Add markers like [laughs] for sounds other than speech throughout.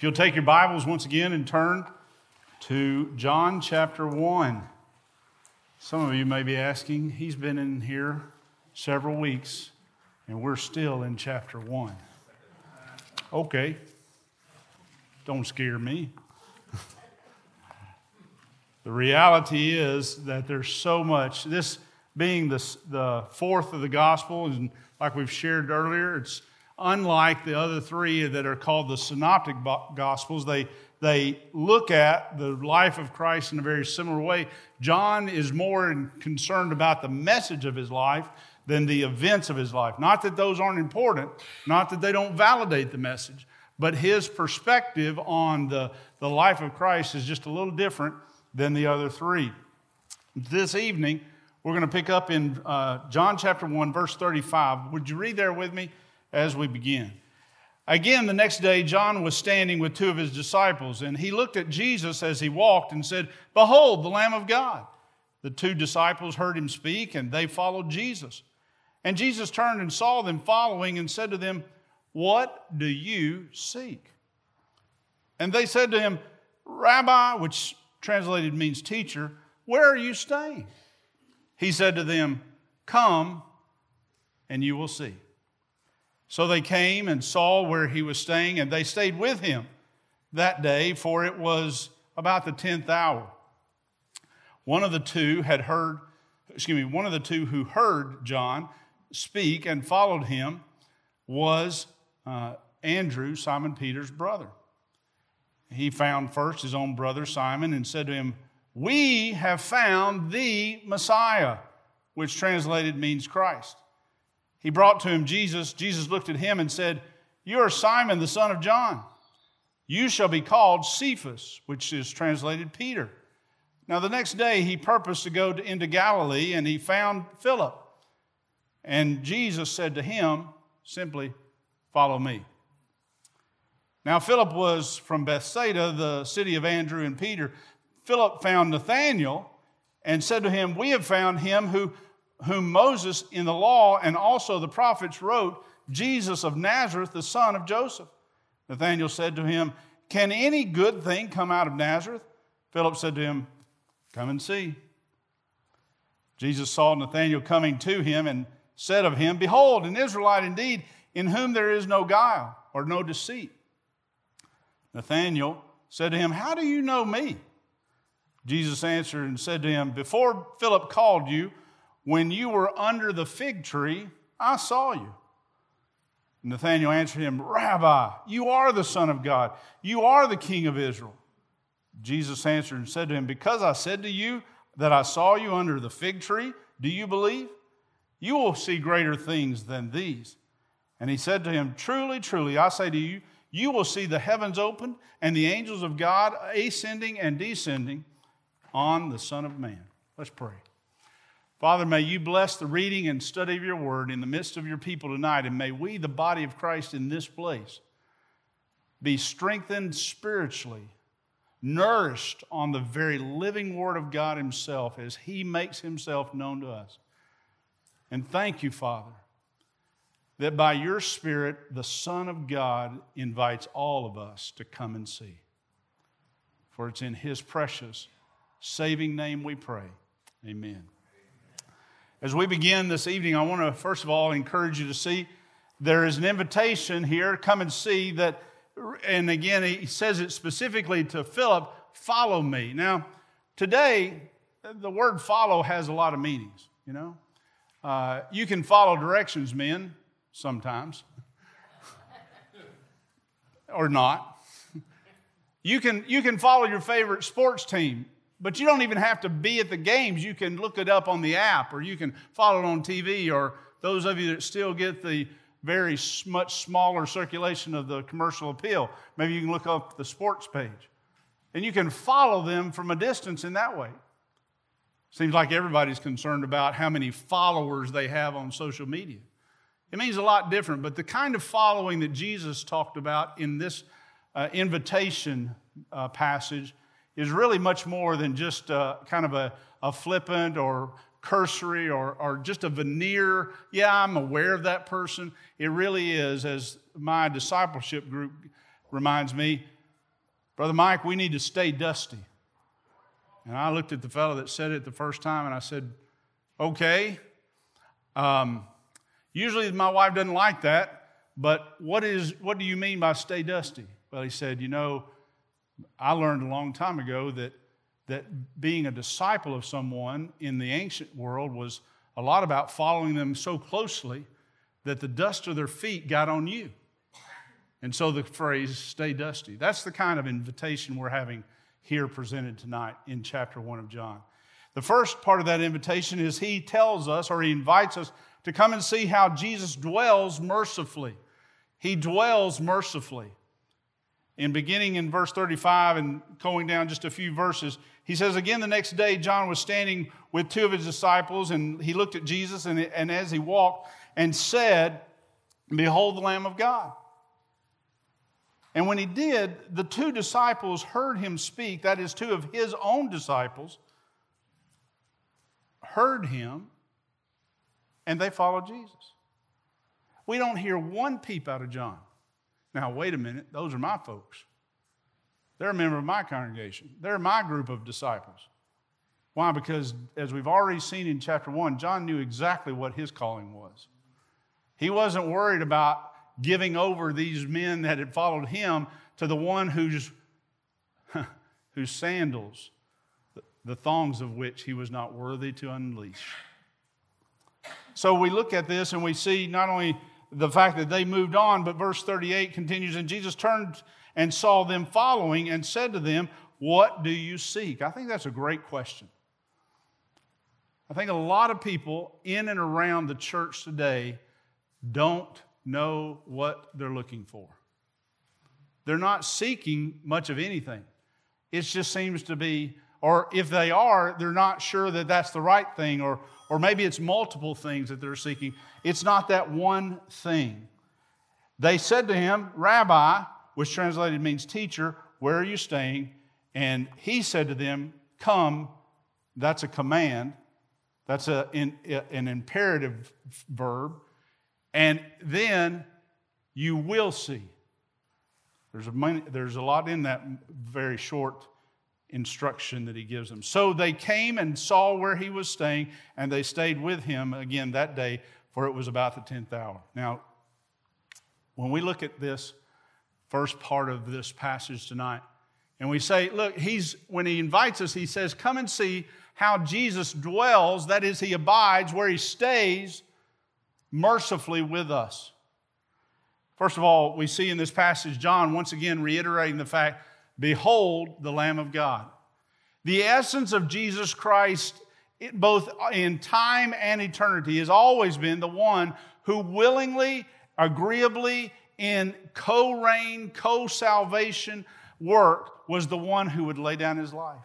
If you'll take your Bibles once again and turn to John chapter 1. Some of you may be asking, he's been in here several weeks, and we're still in chapter 1. Okay, don't scare me. [laughs] the reality is that there's so much. This being the, the fourth of the gospel, and like we've shared earlier, it's unlike the other three that are called the synoptic gospels. They, they look at the life of Christ in a very similar way. John is more concerned about the message of his life than the events of his life. Not that those aren't important, not that they don't validate the message, but his perspective on the, the life of Christ is just a little different than the other three. This evening, we're going to pick up in uh, John chapter 1, verse 35. Would you read there with me as we begin? Again, the next day, John was standing with two of his disciples, and he looked at Jesus as he walked and said, Behold, the Lamb of God. The two disciples heard him speak, and they followed Jesus. And Jesus turned and saw them following and said to them, What do you seek? And they said to him, Rabbi, which translated means teacher, where are you staying? He said to them, Come and you will see. So they came and saw where he was staying, and they stayed with him that day, for it was about the tenth hour. One of the two had heard, excuse me, one of the two who heard John speak and followed him was uh, Andrew, Simon Peter's brother. He found first his own brother Simon and said to him, We have found the Messiah, which translated means Christ. He brought to him Jesus. Jesus looked at him and said, You are Simon, the son of John. You shall be called Cephas, which is translated Peter. Now, the next day, he purposed to go to, into Galilee, and he found Philip. And Jesus said to him, simply, Follow me. Now, Philip was from Bethsaida, the city of Andrew and Peter. Philip found Nathanael and said to him, We have found him who whom Moses in the law and also the prophets wrote, Jesus of Nazareth, the son of Joseph. Nathanael said to him, Can any good thing come out of Nazareth? Philip said to him, Come and see. Jesus saw Nathanael coming to him and said of him, Behold, an Israelite indeed, in whom there is no guile or no deceit. Nathanael said to him, How do you know me? Jesus answered and said to him, Before Philip called you, when you were under the fig tree, I saw you. Nathanael answered him, Rabbi, you are the Son of God. You are the King of Israel. Jesus answered and said to him, Because I said to you that I saw you under the fig tree, do you believe? You will see greater things than these. And he said to him, Truly, truly, I say to you, you will see the heavens opened and the angels of God ascending and descending on the Son of Man. Let's pray. Father, may you bless the reading and study of your word in the midst of your people tonight, and may we, the body of Christ in this place, be strengthened spiritually, nourished on the very living word of God Himself as He makes Himself known to us. And thank you, Father, that by your Spirit, the Son of God invites all of us to come and see. For it's in His precious, saving name we pray. Amen. As we begin this evening, I want to first of all encourage you to see there is an invitation here. Come and see that. And again, he says it specifically to Philip follow me. Now, today, the word follow has a lot of meanings, you know. Uh, you can follow directions, men, sometimes, [laughs] or not. You can, you can follow your favorite sports team but you don't even have to be at the games. You can look it up on the app or you can follow it on TV, or those of you that still get the very much smaller circulation of the commercial appeal, maybe you can look up the sports page. And you can follow them from a distance in that way. Seems like everybody's concerned about how many followers they have on social media. It means a lot different, but the kind of following that Jesus talked about in this uh, invitation uh, passage is really much more than just a, kind of a, a flippant or cursory or, or just a veneer. Yeah, I'm aware of that person. It really is, as my discipleship group reminds me, Brother Mike, we need to stay dusty. And I looked at the fellow that said it the first time and I said, Okay. Um, usually my wife doesn't like that, but what, is, what do you mean by stay dusty? Well, he said, You know, I learned a long time ago that, that being a disciple of someone in the ancient world was a lot about following them so closely that the dust of their feet got on you. And so the phrase, stay dusty. That's the kind of invitation we're having here presented tonight in chapter 1 of John. The first part of that invitation is he tells us or he invites us to come and see how Jesus dwells mercifully. He dwells mercifully. In beginning in verse 35 and going down just a few verses, he says, Again, the next day, John was standing with two of his disciples, and he looked at Jesus, and, and as he walked, and said, Behold the Lamb of God. And when he did, the two disciples heard him speak, that is, two of his own disciples heard him, and they followed Jesus. We don't hear one peep out of John. Now, wait a minute, those are my folks. They're a member of my congregation, they're my group of disciples. Why? Because as we've already seen in chapter one, John knew exactly what his calling was. He wasn't worried about giving over these men that had followed him to the one whose, [laughs] whose sandals, the thongs of which he was not worthy to unleash. So we look at this and we see not only the fact that they moved on, but verse 38 continues, and Jesus turned and saw them following and said to them, What do you seek? I think that's a great question. I think a lot of people in and around the church today don't know what they're looking for. They're not seeking much of anything. It just seems to be, or if they are, they're not sure that that's the right thing, or, or maybe it's multiple things that they're seeking. It's not that one thing. They said to him, Rabbi, which translated means teacher, where are you staying? And he said to them, Come. That's a command. That's a, in, an imperative verb. And then you will see. There's a, there's a lot in that very short instruction that he gives them. So they came and saw where he was staying, and they stayed with him again that day, for it was about the 10th hour. Now, when we look at this first part of this passage tonight, and we say, look, he's when he invites us, he says, come and see how Jesus dwells, that is, he abides, where he stays mercifully with us. First of all, we see in this passage John once again reiterating the fact Behold the Lamb of God. The essence of Jesus Christ, both in time and eternity, has always been the one who willingly, agreeably, in co reign, co salvation work, was the one who would lay down his life.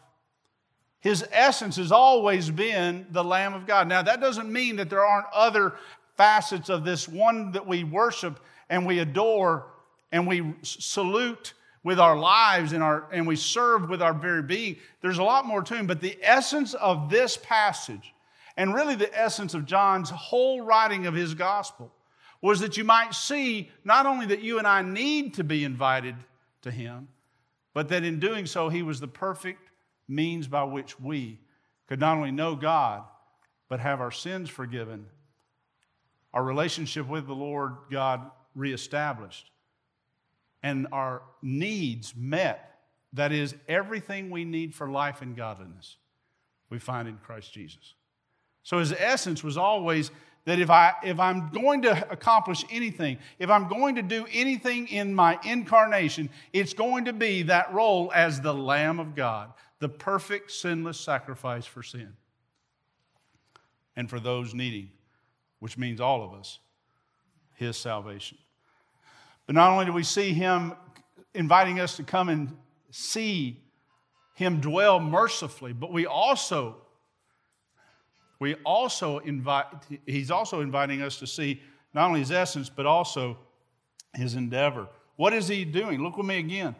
His essence has always been the Lamb of God. Now, that doesn't mean that there aren't other facets of this one that we worship and we adore and we salute with our lives and, our, and we serve with our very being. There's a lot more to him, but the essence of this passage, and really the essence of John's whole writing of his gospel, was that you might see not only that you and I need to be invited to him, but that in doing so, he was the perfect means by which we could not only know God, but have our sins forgiven our relationship with the Lord God reestablished, and our needs met. That is, everything we need for life and godliness, we find in Christ Jesus. So his essence was always that if, I, if I'm going to accomplish anything, if I'm going to do anything in my incarnation, it's going to be that role as the Lamb of God, the perfect sinless sacrifice for sin and for those needing which means all of us, his salvation. But not only do we see him inviting us to come and see him dwell mercifully, but we also we also invite he's also inviting us to see not only his essence but also his endeavor. What is he doing? Look with me again.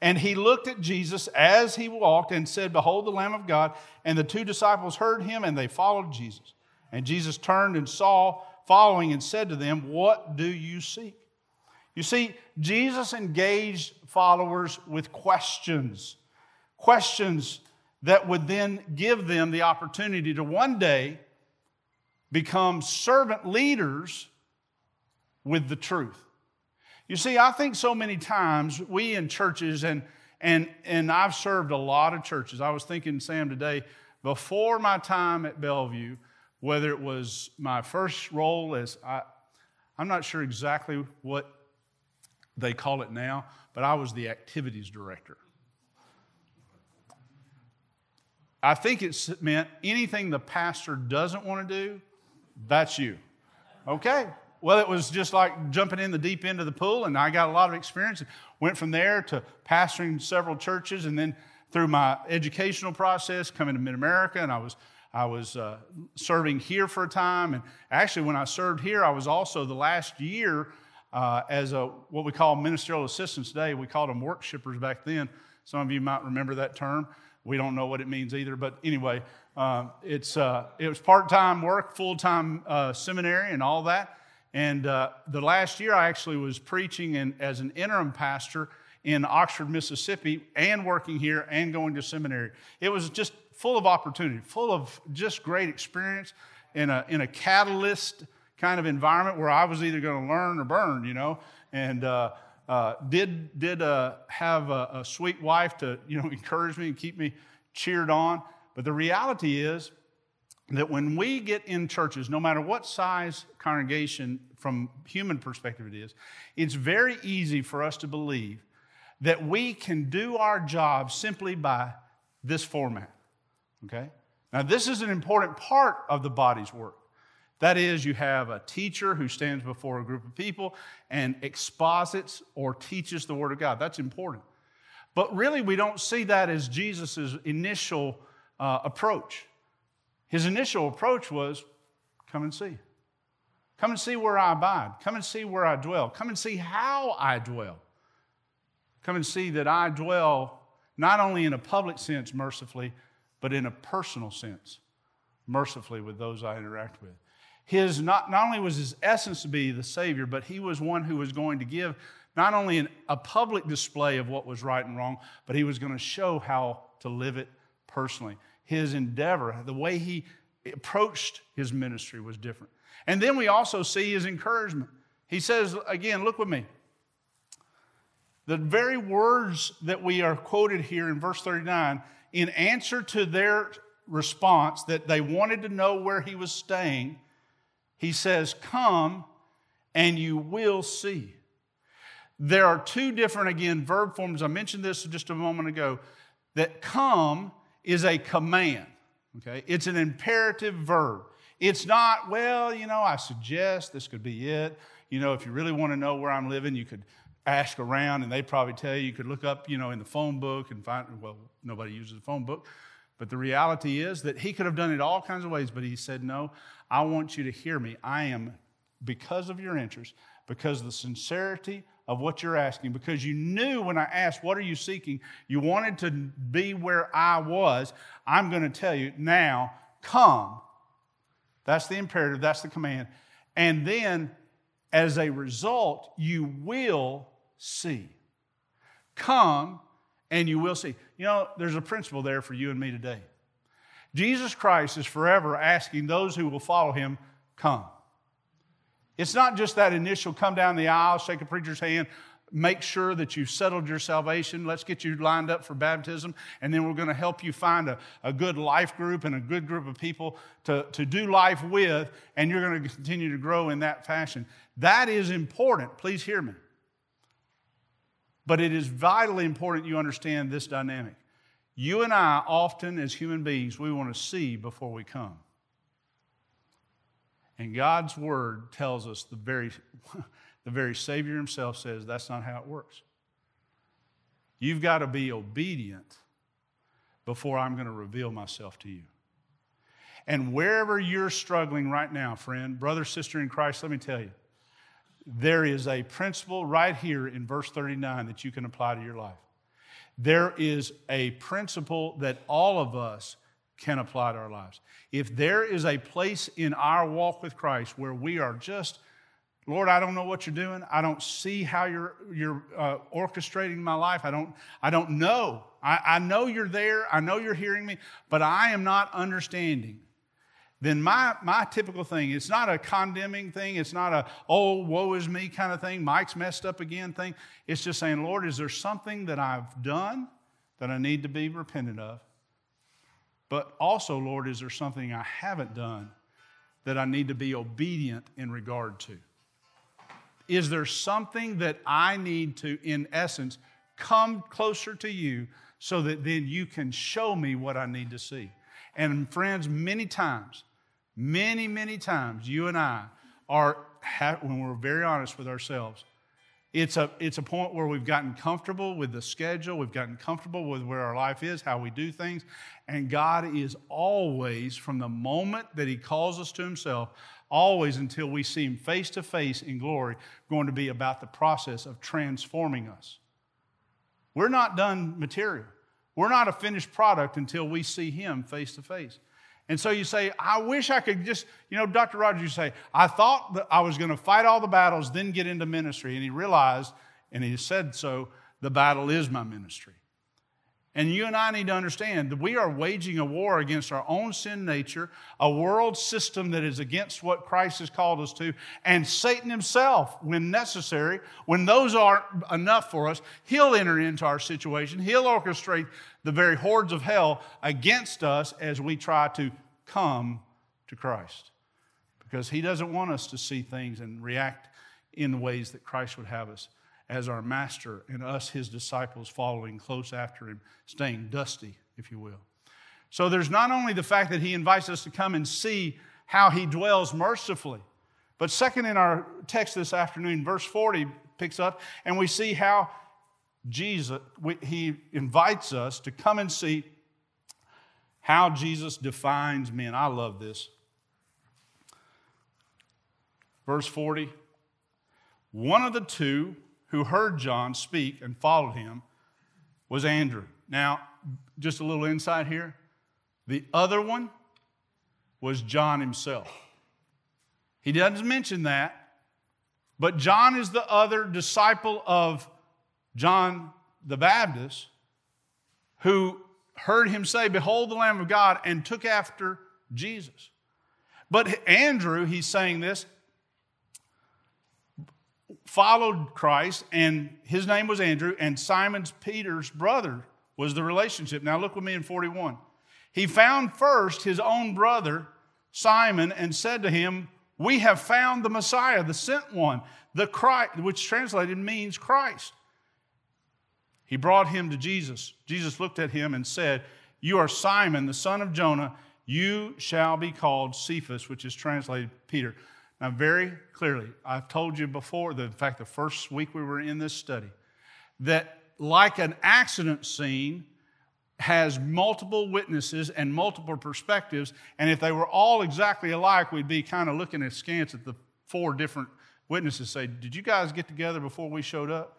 And he looked at Jesus as he walked and said, Behold the Lamb of God. And the two disciples heard him and they followed Jesus. And Jesus turned and saw following and said to them, What do you seek? You see, Jesus engaged followers with questions, questions that would then give them the opportunity to one day become servant leaders with the truth. You see, I think so many times we in churches, and, and, and I've served a lot of churches. I was thinking, Sam, today, before my time at Bellevue, whether it was my first role as I, I'm not sure exactly what they call it now, but I was the activities director. I think it's meant anything the pastor doesn't want to do, that's you. Okay. Well, it was just like jumping in the deep end of the pool, and I got a lot of experience. Went from there to pastoring several churches, and then through my educational process, coming to Mid America, and I was I was uh, serving here for a time, and actually, when I served here, I was also the last year uh, as a what we call ministerial assistants today. We called them workshippers back then. Some of you might remember that term. We don't know what it means either, but anyway, uh, it's uh, it was part-time work, full-time uh, seminary, and all that. And uh, the last year, I actually was preaching in, as an interim pastor in Oxford, Mississippi, and working here and going to seminary. It was just full of opportunity, full of just great experience in a, in a catalyst kind of environment where I was either going to learn or burn, you know. And uh, uh, did did uh, have a, a, sweet wife to you know [laughs] encourage me and keep me cheered on. But the reality is that when we get in churches, no matter what size congregation from human perspective it is, it's very easy for us to believe that we can do our job simply by this format. Okay? Now, this is an important part of the body's work. That is, you have a teacher who stands before a group of people and exposits or teaches the Word of God. That's important. But really, we don't see that as Jesus' initial uh, approach. His initial approach was come and see. Come and see where I abide. Come and see where I dwell. Come and see how I dwell. Come and see that I dwell not only in a public sense mercifully, but in a personal sense mercifully with those I interact with his not, not only was his essence to be the Savior, but he was one who was going to give not only an, a public display of what was right and wrong, but he was going to show how to live it personally. His endeavor, the way he approached his ministry was different. And then we also see his encouragement. He says, again, look with me. The very words that we are quoted here in verse 39, in answer to their response that they wanted to know where he was staying, he says, Come and you will see. There are two different, again, verb forms. I mentioned this just a moment ago. That come is a command, okay? It's an imperative verb. It's not, well, you know, I suggest this could be it. You know, if you really want to know where I'm living, you could ask around and they'd probably tell you. You could look up, you know, in the phone book and find, well, nobody uses the phone book. But the reality is that he could have done it all kinds of ways, but he said, No, I want you to hear me. I am, because of your interest, because of the sincerity of what you're asking, because you knew when I asked, What are you seeking? You wanted to be where I was. I'm going to tell you now, come. That's the imperative, that's the command. And then, as a result, you will see. Come and you will see. You know, there's a principle there for you and me today. Jesus Christ is forever asking those who will follow him, come. It's not just that initial come down the aisle, shake a preacher's hand, make sure that you've settled your salvation. Let's get you lined up for baptism, and then we're going to help you find a, a good life group and a good group of people to, to do life with, and you're going to continue to grow in that fashion. That is important. Please hear me. But it is vitally important you understand this dynamic. You and I, often as human beings, we want to see before we come. And God's word tells us the very, [laughs] the very Savior himself says that's not how it works. You've got to be obedient before I'm going to reveal myself to you. And wherever you're struggling right now, friend, brother, sister in Christ, let me tell you, there is a principle right here in verse 39 that you can apply to your life. There is a principle that all of us can apply to our lives. If there is a place in our walk with Christ where we are just Lord, I don't know what you're doing. I don't see how you're, you're uh, orchestrating my life. I don't, I don't know. I, I know you're there. I know you're hearing me, but I am not understanding. Then my, my typical thing, it's not a condemning thing. It's not a, oh, woe is me kind of thing. Mike's messed up again thing. It's just saying, Lord, is there something that I've done that I need to be repentant of? But also, Lord, is there something I haven't done that I need to be obedient in regard to? Is there something that I need to, in essence, come closer to you so that then you can show me what I need to see? And friends, many times, many, many times, you and I are, when we're very honest with ourselves, it's a, it's a point where we've gotten comfortable with the schedule, we've gotten comfortable with where our life is, how we do things, and God is always, from the moment that He calls us to Himself, always until we see Him face to face in glory, going to be about the process of transforming us. We're not done material. We're not a finished product until we see Him face to face. And so you say, I wish I could just, you know, Dr. Rogers, you say, I thought that I was going to fight all the battles, then get into ministry. And he realized, and he said so, the battle is my ministry. And you and I need to understand that we are waging a war against our own sin nature, a world system that is against what Christ has called us to, and Satan himself, when necessary, when those aren't enough for us, he'll enter into our situation. He'll orchestrate the very hordes of hell against us as we try to come to Christ. Because he doesn't want us to see things and react in the ways that Christ would have us as our master and us, his disciples, following close after him, staying dusty, if you will. So there's not only the fact that he invites us to come and see how he dwells mercifully, but second in our text this afternoon, verse 40 picks up, and we see how Jesus, he invites us to come and see how Jesus defines men. I love this. Verse 40 One of the two who heard John speak and followed him was Andrew. Now, just a little insight here. The other one was John himself. He doesn't mention that, but John is the other disciple of John the Baptist who heard him say, Behold the Lamb of God, and took after Jesus. But Andrew, he's saying this, followed Christ, and his name was Andrew, and Simon's Peter's brother was the relationship. Now look with me in 41. He found first his own brother, Simon, and said to him, We have found the Messiah, the sent one, the Christ, which translated means Christ. He brought him to Jesus. Jesus looked at him and said, You are Simon, the son of Jonah. You shall be called Cephas, which is translated Peter. Now, very clearly, I've told you before, that in fact, the first week we were in this study, that like an accident scene has multiple witnesses and multiple perspectives, and if they were all exactly alike, we'd be kind of looking askance at the four different witnesses. Say, did you guys get together before we showed up?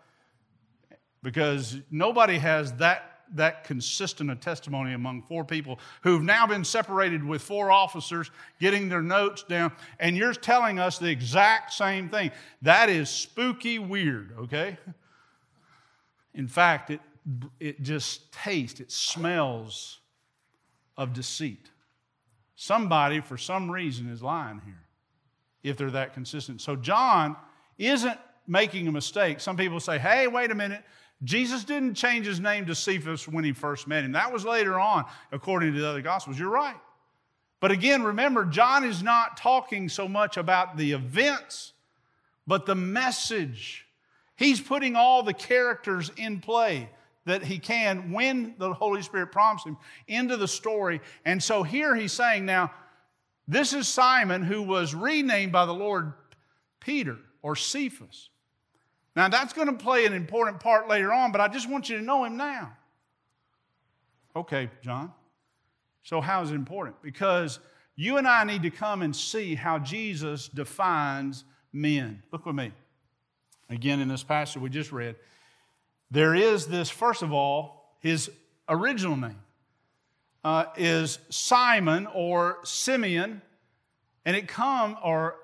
Because nobody has that that consistent a testimony among four people who've now been separated with four officers getting their notes down, and you're telling us the exact same thing. That is spooky weird, okay? In fact, it, it just tastes, it smells of deceit. Somebody, for some reason, is lying here if they're that consistent. So, John isn't making a mistake. Some people say, hey, wait a minute. Jesus didn't change his name to Cephas when he first met him. That was later on, according to the other Gospels. You're right. But again, remember, John is not talking so much about the events, but the message. He's putting all the characters in play that he can when the Holy Spirit prompts him into the story. And so here he's saying, now, this is Simon who was renamed by the Lord Peter or Cephas. Now, that's going to play an important part later on, but I just want you to know him now. Okay, John. So, how is it important? Because you and I need to come and see how Jesus defines men. Look with me. Again, in this passage we just read, there is this, first of all, his original name uh, is Simon or Simeon, and it come or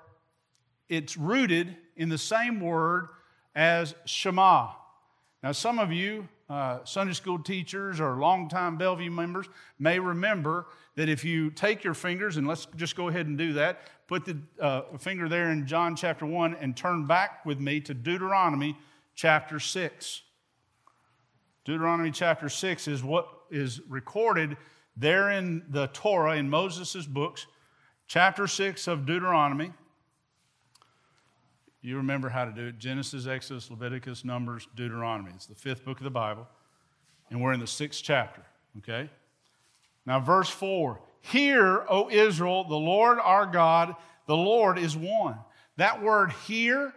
it's rooted in the same word as Shema. Now, some of you, uh, Sunday school teachers or longtime Bellevue members, may remember that if you take your fingers, and let's just go ahead and do that, put the uh, finger there in John chapter 1 and turn back with me to Deuteronomy chapter 6. Deuteronomy chapter 6 is what is recorded there in the Torah, in Moses' books, chapter 6 of Deuteronomy. You remember how to do it Genesis, Exodus, Leviticus, Numbers, Deuteronomy. It's the fifth book of the Bible, and we're in the sixth chapter, okay? Now, verse 4 Hear, O Israel, the Lord our God, the Lord is one. That word here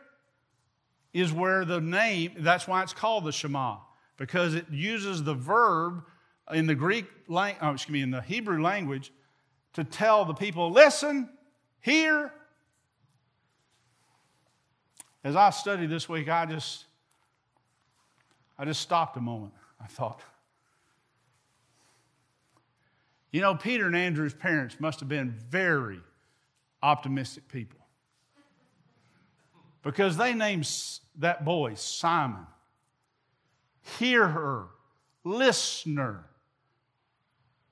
is where the name, that's why it's called the Shema, because it uses the verb in the Greek, oh, excuse me, in the Hebrew language to tell the people, listen, hear. As I studied this week, I just, I just stopped a moment. I thought, you know, Peter and Andrew's parents must have been very optimistic people because they named that boy Simon. Hear her, listener.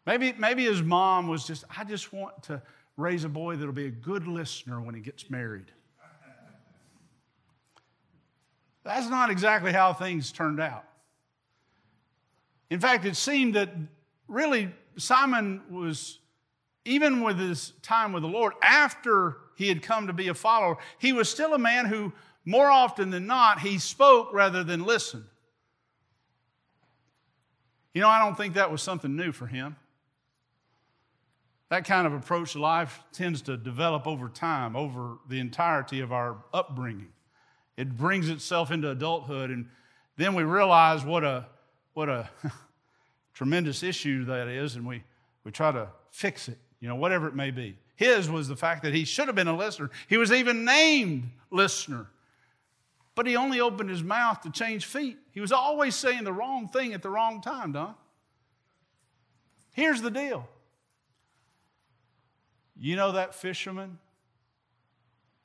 Maybe, maybe his mom was just, I just want to raise a boy that'll be a good listener when he gets married. That's not exactly how things turned out. In fact, it seemed that really Simon was, even with his time with the Lord, after he had come to be a follower, he was still a man who, more often than not, he spoke rather than listened. You know, I don't think that was something new for him. That kind of approach to life tends to develop over time, over the entirety of our upbringing. It brings itself into adulthood, and then we realize what a, what a [laughs] tremendous issue that is, and we, we try to fix it, you know, whatever it may be. His was the fact that he should have been a listener. He was even named listener. But he only opened his mouth to change feet. He was always saying the wrong thing at the wrong time, Don. Here's the deal. You know that fisherman,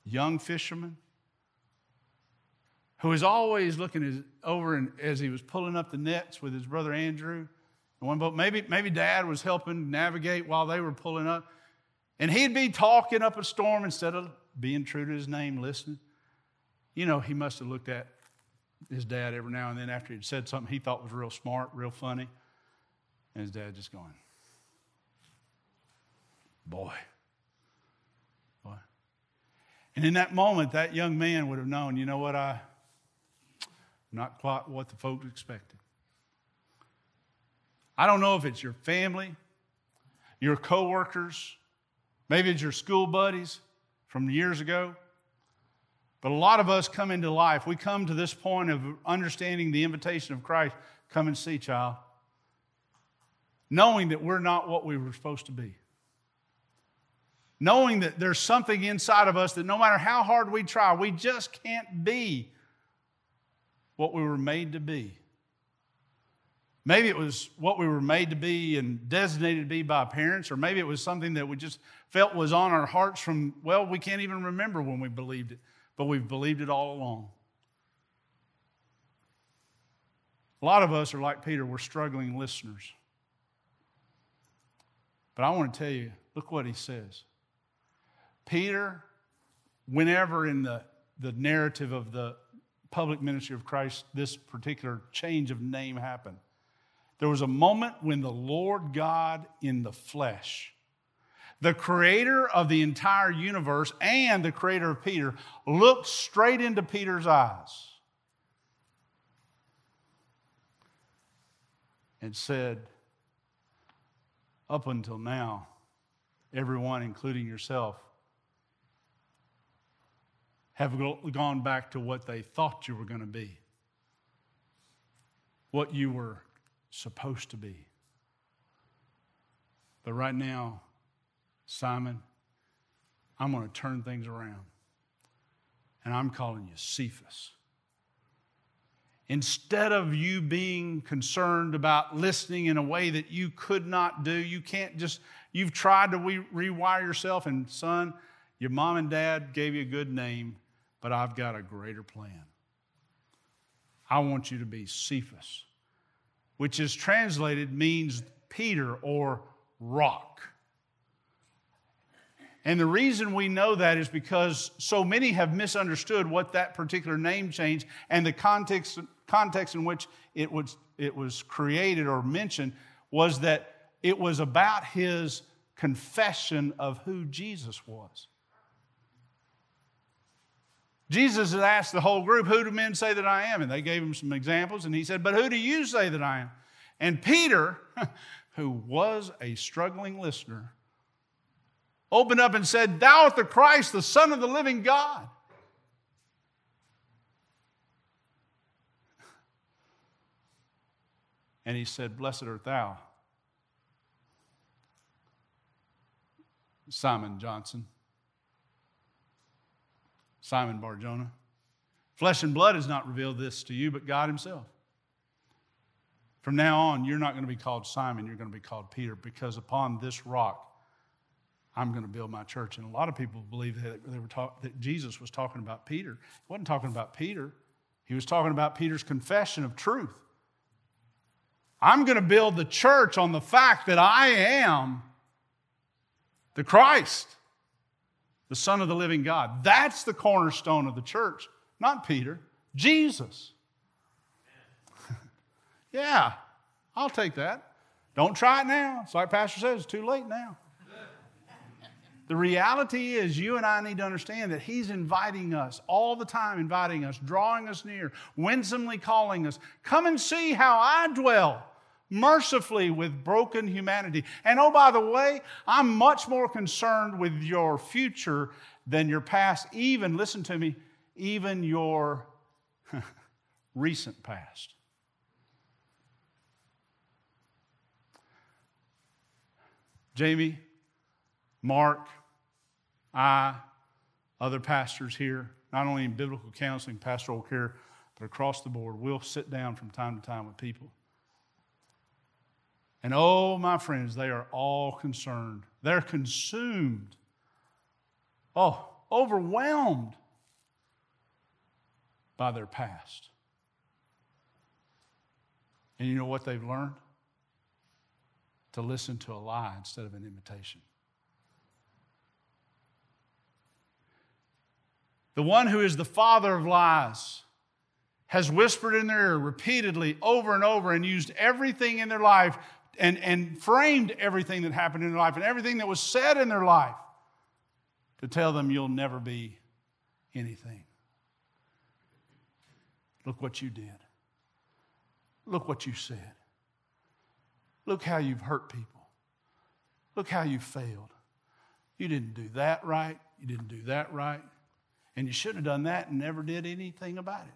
young fisherman, who was always looking over and as he was pulling up the nets with his brother Andrew one boat. Maybe, maybe dad was helping navigate while they were pulling up. And he'd be talking up a storm instead of being true to his name, listening. You know, he must have looked at his dad every now and then after he'd said something he thought was real smart, real funny. And his dad just going, Boy. Boy. And in that moment, that young man would have known, you know what, I, not quite what the folks expected. I don't know if it's your family, your coworkers, maybe it's your school buddies from years ago. But a lot of us come into life, we come to this point of understanding the invitation of Christ come and see, child, knowing that we're not what we were supposed to be. Knowing that there's something inside of us that no matter how hard we try, we just can't be what we were made to be. Maybe it was what we were made to be and designated to be by parents, or maybe it was something that we just felt was on our hearts from, well, we can't even remember when we believed it, but we've believed it all along. A lot of us are like Peter, we're struggling listeners. But I want to tell you, look what he says. Peter, whenever in the, the narrative of the public ministry of Christ, this particular change of name happened. There was a moment when the Lord God in the flesh, the creator of the entire universe and the creator of Peter, looked straight into Peter's eyes and said, Up until now, everyone, including yourself, have gone back to what they thought you were going to be, what you were supposed to be. But right now, Simon, I'm going to turn things around. And I'm calling you Cephas. Instead of you being concerned about listening in a way that you could not do, you can't just, you've tried to re- rewire yourself, and son, your mom and dad gave you a good name, but I've got a greater plan. I want you to be Cephas, which is translated means Peter or rock. And the reason we know that is because so many have misunderstood what that particular name change and the context, context in which it was, it was created or mentioned was that it was about his confession of who Jesus was. Jesus had asked the whole group, Who do men say that I am? And they gave him some examples, and he said, But who do you say that I am? And Peter, [laughs] who was a struggling listener, opened up and said, Thou art the Christ, the Son of the living God. And he said, Blessed art thou, Simon Johnson. Simon Barjona. Flesh and blood has not revealed this to you, but God Himself. From now on, you're not going to be called Simon, you're going to be called Peter, because upon this rock, I'm going to build my church. And a lot of people believe that, they were talk, that Jesus was talking about Peter. He wasn't talking about Peter, he was talking about Peter's confession of truth. I'm going to build the church on the fact that I am the Christ the Son of the living God. That's the cornerstone of the church, not Peter, Jesus. [laughs] yeah, I'll take that. Don't try it now. It's like Pastor says, it's too late now. [laughs] The reality is, you and I need to understand that He's inviting us all the time, inviting us, drawing us near, winsomely calling us. Come and see how I dwell mercifully with broken humanity. And oh, by the way, I'm much more concerned with your future than your past, even, listen to me, even your [laughs] recent past. Jamie, Mark, I, other pastors here, not only in biblical counseling, pastoral care, but across the board, we'll sit down from time to time with people and oh, my friends, they are all concerned. They're consumed. Oh, overwhelmed by their past. And you know what they've learned? To listen to a lie instead of an invitation. The one who is the father of lies has whispered in their ear repeatedly over and over and used everything in their life and, and framed everything that happened in their life and everything that was said in their life to tell them you'll never be anything. Look what you did. Look what you said. Look how you've hurt people. Look how you failed. You didn't do that right. You didn't do that right. And you shouldn't have done that and never did anything about it.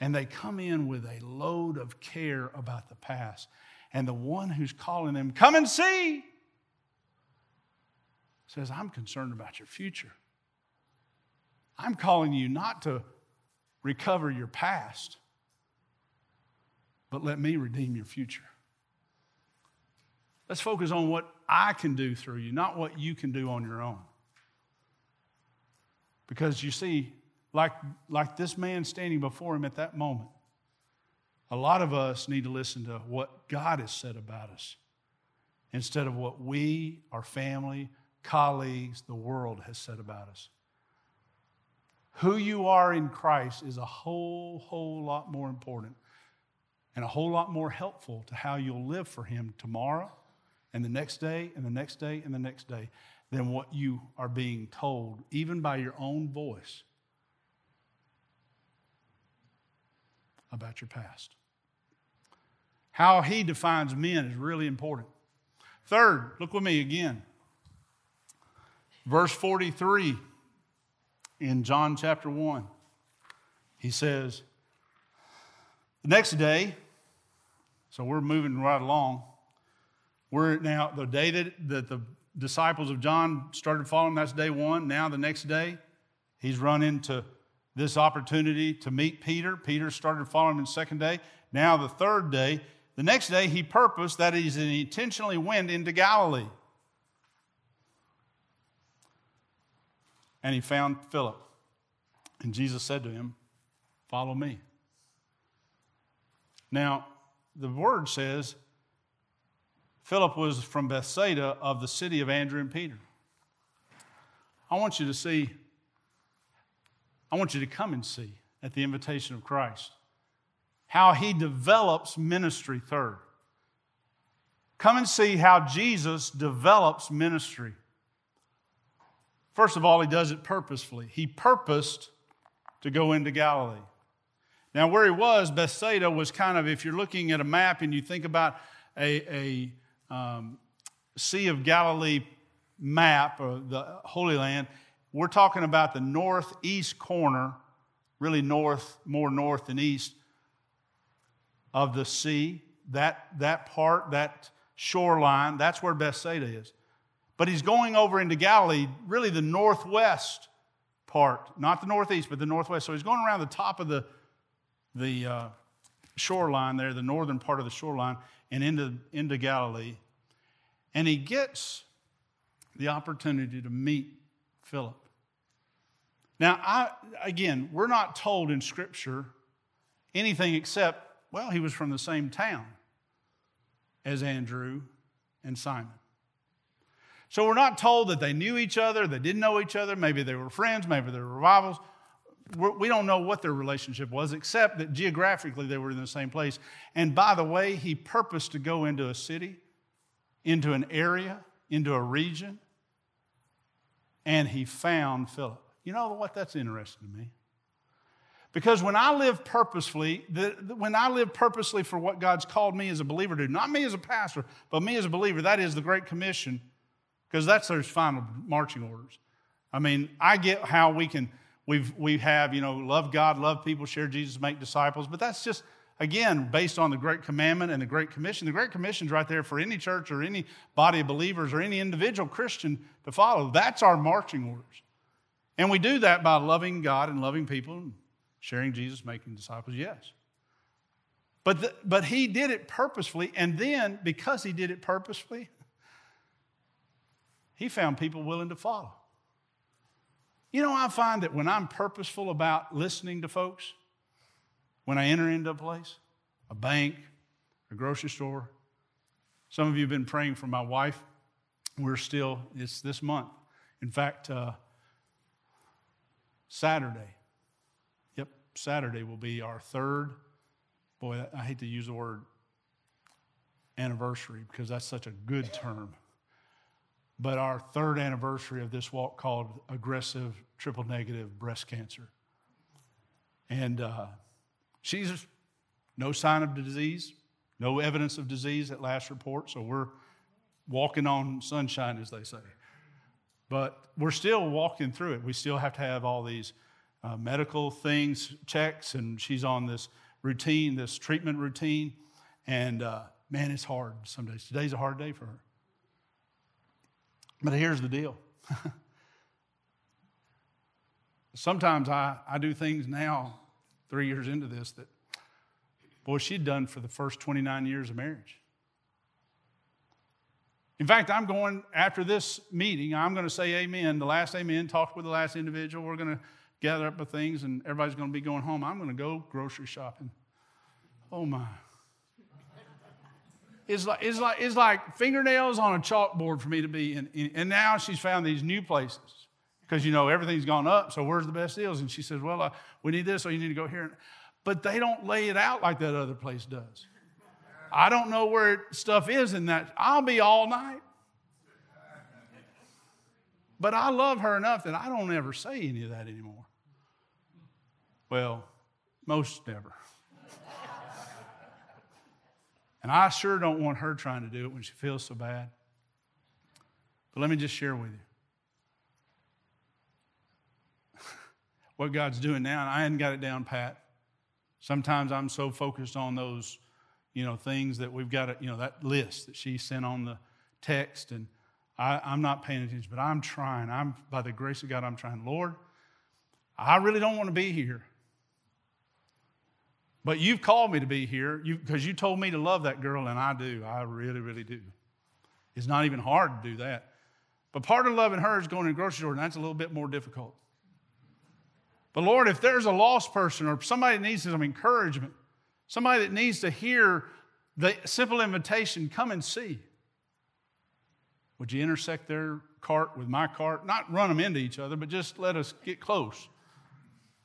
And they come in with a load of care about the past and the one who's calling them, come and see, says, I'm concerned about your future. I'm calling you not to recover your past, but let me redeem your future. Let's focus on what I can do through you, not what you can do on your own. Because you see, like, like this man standing before him at that moment, a lot of us need to listen to what God has said about us instead of what we, our family, colleagues, the world has said about us. Who you are in Christ is a whole, whole lot more important and a whole lot more helpful to how you'll live for Him tomorrow and the next day and the next day and the next day than what you are being told, even by your own voice, about your past. How he defines men is really important. Third, look with me again. Verse 43 in John chapter 1. He says, The next day, so we're moving right along. We're now, the day that, that the disciples of John started following, that's day one. Now, the next day, he's run into this opportunity to meet Peter. Peter started following him the second day. Now, the third day, the next day, he purposed that he intentionally went into Galilee. And he found Philip. And Jesus said to him, Follow me. Now, the word says Philip was from Bethsaida of the city of Andrew and Peter. I want you to see, I want you to come and see at the invitation of Christ how he develops ministry third. Come and see how Jesus develops ministry. First of all, he does it purposefully. He purposed to go into Galilee. Now, where he was, Bethsaida was kind of, if you're looking at a map and you think about a, a um, Sea of Galilee map or the Holy Land, we're talking about the northeast corner, really north, more north than east of the sea. That, that part, that shoreline, that's where Bethsaida is. But he's going over into Galilee, really the northwest part, not the northeast, but the northwest. So he's going around the top of the, the uh, shoreline there, the northern part of the shoreline, and into, into Galilee. And he gets the opportunity to meet Philip. Now, I, again, we're not told in Scripture anything except, well, he was from the same town as Andrew and Simon. So we're not told that they knew each other, they didn't know each other, maybe they were friends, maybe they were rivals. We don't know what their relationship was, except that geographically they were in the same place. And by the way, he purposed to go into a city, into an area, into a region, and he found Philip. You know what? That's interesting to me. Because when I live purposefully, the, the, when I live purposely for what God's called me as a believer to do, not me as a pastor, but me as a believer, that is the Great Commission, because that's their final marching orders. I mean, I get how we can, we've, we have, you know, love God, love people, share Jesus, make disciples, but that's just, again, based on the Great Commandment and the Great Commission. The Great Commission is right there for any church or any body of believers or any individual Christian to follow. That's our marching orders. And we do that by loving God and loving people and Sharing Jesus, making disciples, yes. But, the, but he did it purposefully, and then because he did it purposefully, he found people willing to follow. You know, I find that when I'm purposeful about listening to folks, when I enter into a place, a bank, a grocery store, some of you have been praying for my wife. We're still, it's this month. In fact, uh, Saturday, Yep, Saturday will be our third, boy, I hate to use the word anniversary because that's such a good term. But our third anniversary of this walk called aggressive triple negative breast cancer. And uh, she's no sign of disease, no evidence of disease at last report, so we're walking on sunshine, as they say. But we're still walking through it. We still have to have all these uh, medical things, checks, and she's on this routine, this treatment routine. And uh, man, it's hard some days. Today's a hard day for her. But here's the deal. [laughs] Sometimes I, I do things now, three years into this, that, boy, she'd done for the first 29 years of marriage. In fact, I'm going, after this meeting, I'm going to say amen, the last amen, talk with the last individual. We're going to gather up the things and everybody's going to be going home. I'm going to go grocery shopping. Oh my. It's like, it's like, it's like fingernails on a chalkboard for me to be in. And now she's found these new places because, you know, everything's gone up. So where's the best deals? And she says, well, uh, we need this, so you need to go here. But they don't lay it out like that other place does. I don't know where stuff is in that. I'll be all night. But I love her enough that I don't ever say any of that anymore. Well, most never. and I sure don't want her trying to do it when she feels so bad. But let me just share with you [laughs] what God's doing now, and I hadn't got it down pat. Sometimes I'm so focused on those, you know, things that we've got, to, you know, that list that she sent on the text, and I, I'm not paying attention, but I'm trying. I'm, by the grace of God, I'm trying. Lord, I really don't want to be here. But you've called me to be here because you, you told me to love that girl, and I do. I really, really do. It's not even hard to do that. But part of loving her is going to the grocery store, and that's a little bit more difficult. But Lord, if there's a lost person or somebody needs some encouragement, somebody that needs to hear the simple invitation, come and see. Would you intersect their cart with my cart? Not run them into each other, but just let us get close.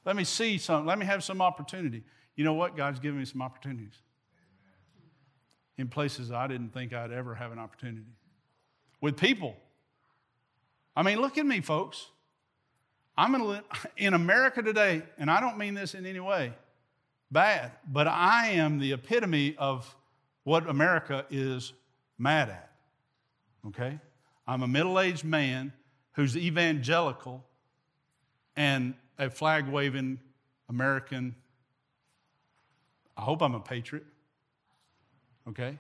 Let me see some, let me have some opportunity. You know what? God's given me some opportunities in places I didn't think I'd ever have an opportunity. With people. I mean, look at me, folks. I'm in, in America today, and I don't mean this in any way bad, but I am the epitome of what America is mad at. Okay? I'm a middle aged man who's evangelical and a flag waving American. I hope I'm a patriot. Okay?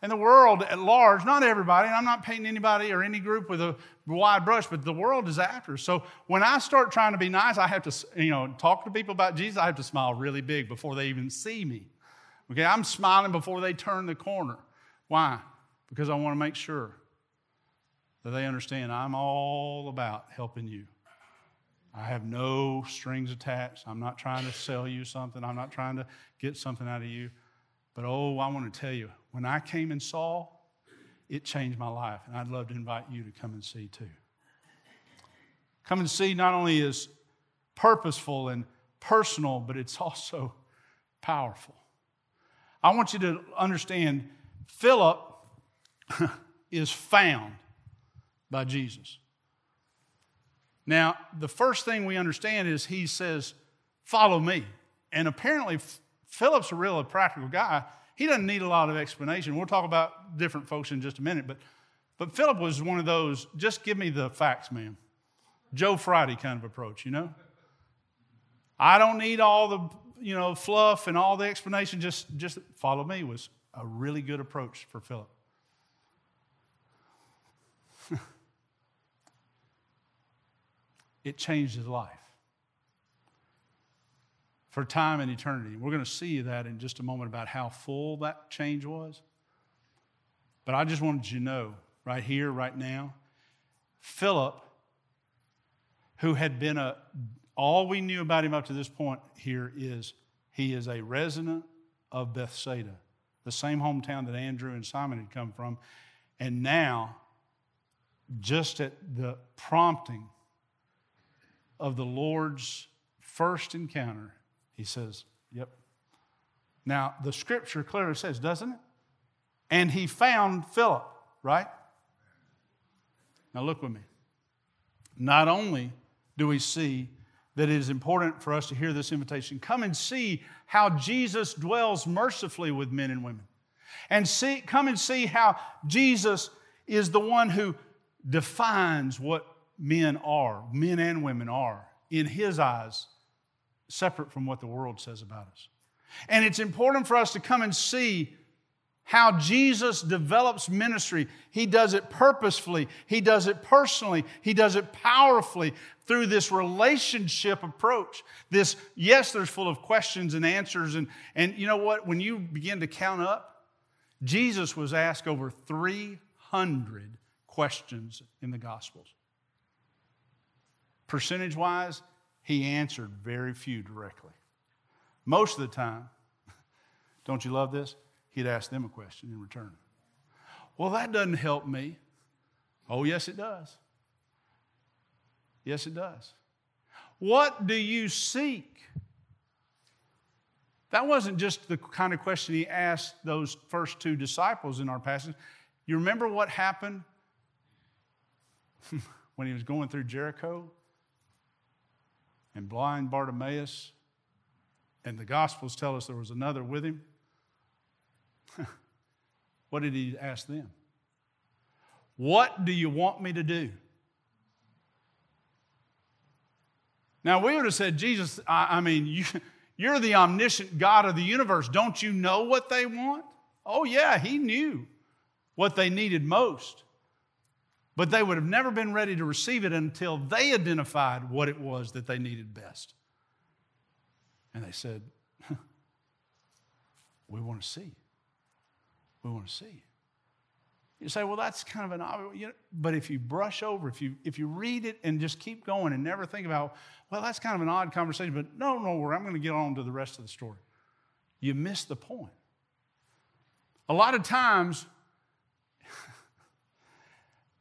And the world at large, not everybody, and I'm not painting anybody or any group with a wide brush, but the world is after. So when I start trying to be nice, I have to, you know, talk to people about Jesus, I have to smile really big before they even see me. Okay, I'm smiling before they turn the corner. Why? Because I want to make sure that they understand I'm all about helping you. I have no strings attached. I'm not trying to sell you something. I'm not trying to get something out of you. But oh, I want to tell you, when I came and saw, it changed my life. And I'd love to invite you to come and see too. Come and see not only is purposeful and personal, but it's [laughs] also powerful. I want you to understand Philip [laughs] is found by Jesus. Now, the first thing we understand is he says, Follow me. And apparently, Philip's a real practical guy. He doesn't need a lot of explanation. We'll talk about different folks in just a minute, but, but Philip was one of those, just give me the facts, man. Joe Friday kind of approach, you know? I don't need all the, you know, fluff and all the explanation, just, just follow me was a really good approach for Philip. [laughs] it changed his life for time and eternity. We're going to see that in just a moment about how full that change was. But I just wanted you to know right here, right now, Philip, who had been a, all we knew about him up to this point here is he is a resident of Bethsaida, the same hometown that Andrew and Simon had come from. And now, just at the prompting of the Lord's first encounter, he says, Yep. Now, the scripture clearly says, doesn't it? And he found Philip, right? Now, look with me. Not only do we see that it is important for us to hear this invitation, come and see how Jesus dwells mercifully with men and women. And see, come and see how Jesus is the one who defines what men are, men and women are, in his eyes separate from what the world says about us. And it's important for us to come and see how Jesus develops ministry. He does it purposefully, He does it personally, He does it powerfully through this relationship approach. This, yes, there's full of questions and answers. And, and you know what? When you begin to count up, Jesus was asked over 300 questions in the Gospels. Percentage wise, he answered very few directly. Most of the time, [laughs] don't you love this? He'd ask them a question in return. Well, that doesn't help me. Oh, yes, it does. Yes, it does. What do you seek? That wasn't just the kind of question he asked those first two disciples in our passage. You remember what happened [laughs] when he was going through Jericho? And blind Bartimaeus, and the Gospels tell us there was another with him. [laughs] what did he ask them? What do you want me to do? Now, we would have said, Jesus, I, I mean, you, [laughs] you're the omniscient God of the universe. Don't you know what they want? Oh, yeah, he knew what they needed most. But they would have never been ready to receive it until they identified what it was that they needed best. And they said, We want to see. We want to see. You say, well, that's kind of an obvious, you know, but if you brush over, if you if you read it and just keep going and never think about, well, that's kind of an odd conversation, but no, no, I'm going to get on to the rest of the story. You miss the point. A lot of times,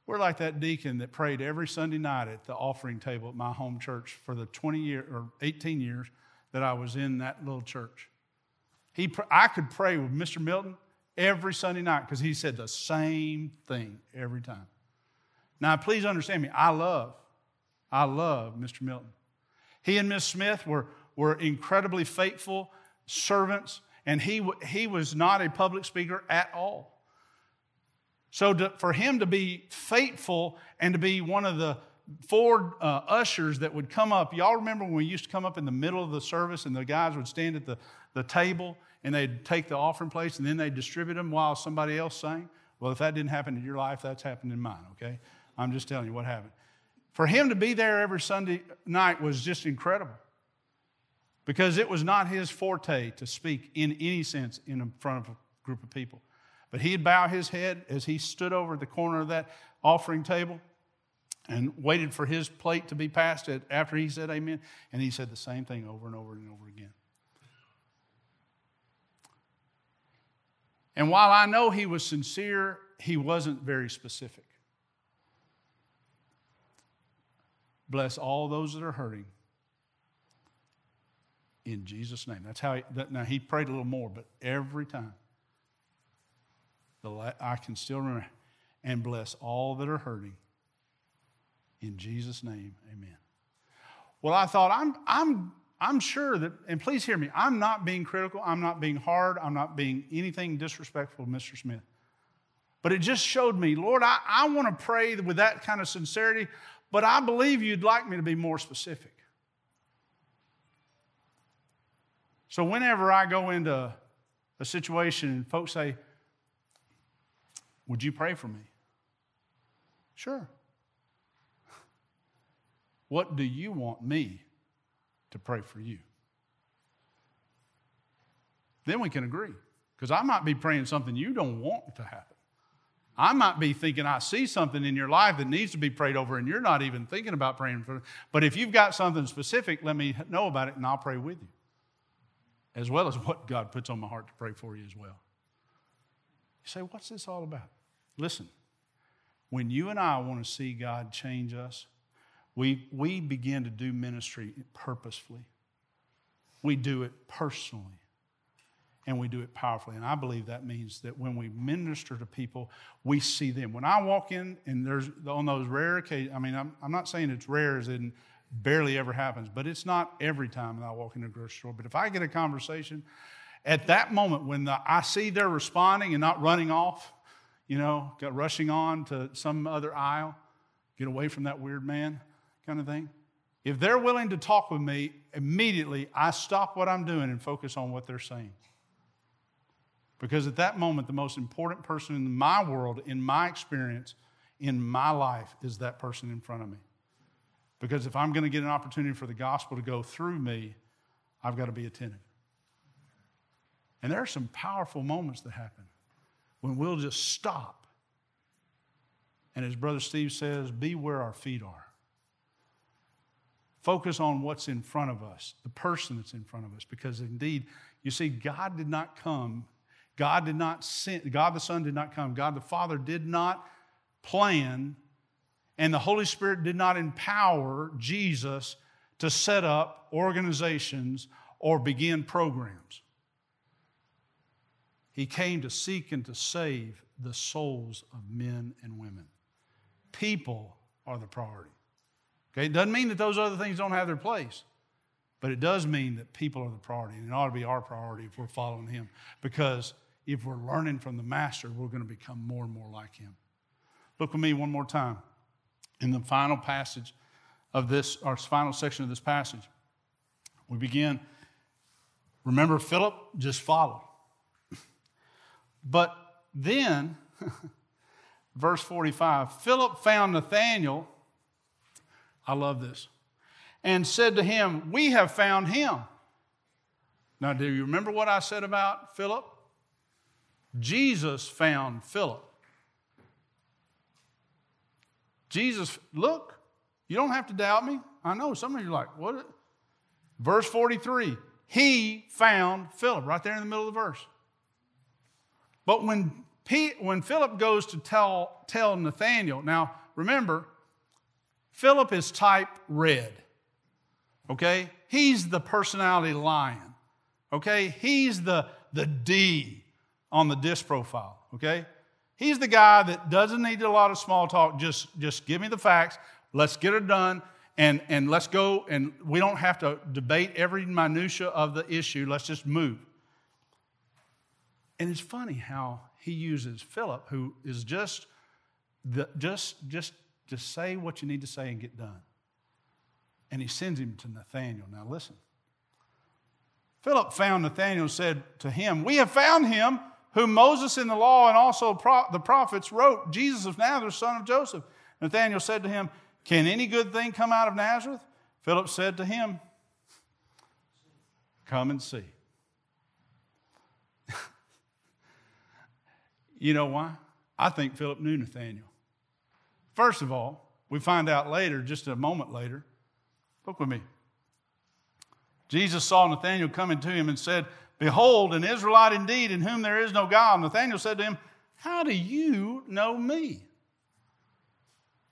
we're like that deacon that prayed every Sunday night at the offering table at my home church for the 20 year or 18 years that I was in that little church. He, I could pray with Mr. Milton every Sunday night because he said the same thing every time. Now, please understand me. I love, I love Mr. Milton. He and Miss Smith were, were incredibly faithful servants, and he, he was not a public speaker at all. So, to, for him to be faithful and to be one of the four uh, ushers that would come up, y'all remember when we used to come up in the middle of the service and the guys would stand at the, the table and they'd take the offering plates and then they'd distribute them while somebody else sang? Well, if that didn't happen in your life, that's happened in mine, okay? I'm just telling you what happened. For him to be there every Sunday night was just incredible because it was not his forte to speak in any sense in front of a group of people. But he'd bow his head as he stood over the corner of that offering table and waited for his plate to be passed It after he said amen. And he said the same thing over and over and over again. And while I know he was sincere, he wasn't very specific. Bless all those that are hurting in Jesus' name. That's how he, that, now he prayed a little more, but every time. The, I can still remember. And bless all that are hurting. In Jesus' name, amen. Well, I thought, I'm, I'm, I'm sure that, and please hear me, I'm not being critical, I'm not being hard, I'm not being anything disrespectful to Mr. Smith. But it just showed me, Lord, I, I want to pray with that kind of sincerity, but I believe you'd like me to be more specific. So whenever I go into a situation and folks say, would you pray for me? Sure. [laughs] What do you want me to pray for you? Then we can agree. Because I might be praying something you don't want to happen. I might be thinking I see something in your life that needs to be prayed over, and you're not even thinking about praying for it. But if you've got something specific, let me know about it, and I'll pray with you, as well as what God puts on my heart to pray for you as well. You say, What's this all about? Listen, when you and I want to see God change us, we, we begin to do ministry purposefully. We do it personally and we do it powerfully. And I believe that means that when we minister to people, we see them. When I walk in, and there's on those rare occasions, I mean, I'm, I'm not saying it's rare as in barely ever happens, but it's not every time that I walk in a grocery store. But if I get a conversation, at that moment when the, I see they're responding and not running off, you know, got rushing on to some other aisle, get away from that weird man kind of thing. If they're willing to talk with me, immediately I stop what I'm doing and focus on what they're saying. Because at that moment, the most important person in my world, in my experience, in my life, is that person in front of me. Because if I'm going to get an opportunity for the gospel to go through me, I've got to be attentive. And there are some powerful moments that happen when we'll just stop. And as Brother Steve says, be where our feet are. Focus on what's in front of us, the person that's in front of us, because indeed, you see, God did not come, God did not send, God the Son did not come, God the Father did not plan, and the Holy Spirit did not empower Jesus to set up organizations or begin programs. He came to seek and to save the souls of men and women. People are the priority. Okay, it doesn't mean that those other things don't have their place, but it does mean that people are the priority, and it ought to be our priority if we're following Him. Because if we're learning from the Master, we're going to become more and more like Him. Look with me one more time in the final passage of this, our final section of this passage. We begin. Remember, Philip just followed. But then, [laughs] verse 45 Philip found Nathanael, I love this, and said to him, We have found him. Now, do you remember what I said about Philip? Jesus found Philip. Jesus, look, you don't have to doubt me. I know some of you are like, what? Verse 43 He found Philip right there in the middle of the verse. But when, Pete, when Philip goes to tell, tell Nathaniel, now remember, Philip is type red. Okay? He's the personality lion. Okay? He's the, the D on the disc profile. Okay? He's the guy that doesn't need a lot of small talk. Just, just give me the facts. Let's get it done. And, and let's go. And we don't have to debate every minutia of the issue. Let's just move. And it's funny how he uses Philip, who is just, the, just, just to say what you need to say and get done. And he sends him to Nathanael. Now listen. Philip found Nathanael and said to him, We have found him whom Moses in the law and also the prophets wrote, Jesus of Nazareth, son of Joseph. Nathanael said to him, Can any good thing come out of Nazareth? Philip said to him, Come and see. You know why? I think Philip knew Nathanael. First of all, we find out later, just a moment later. Look with me. Jesus saw Nathanael coming to him and said, Behold, an Israelite indeed, in whom there is no God. Nathanael said to him, How do you know me?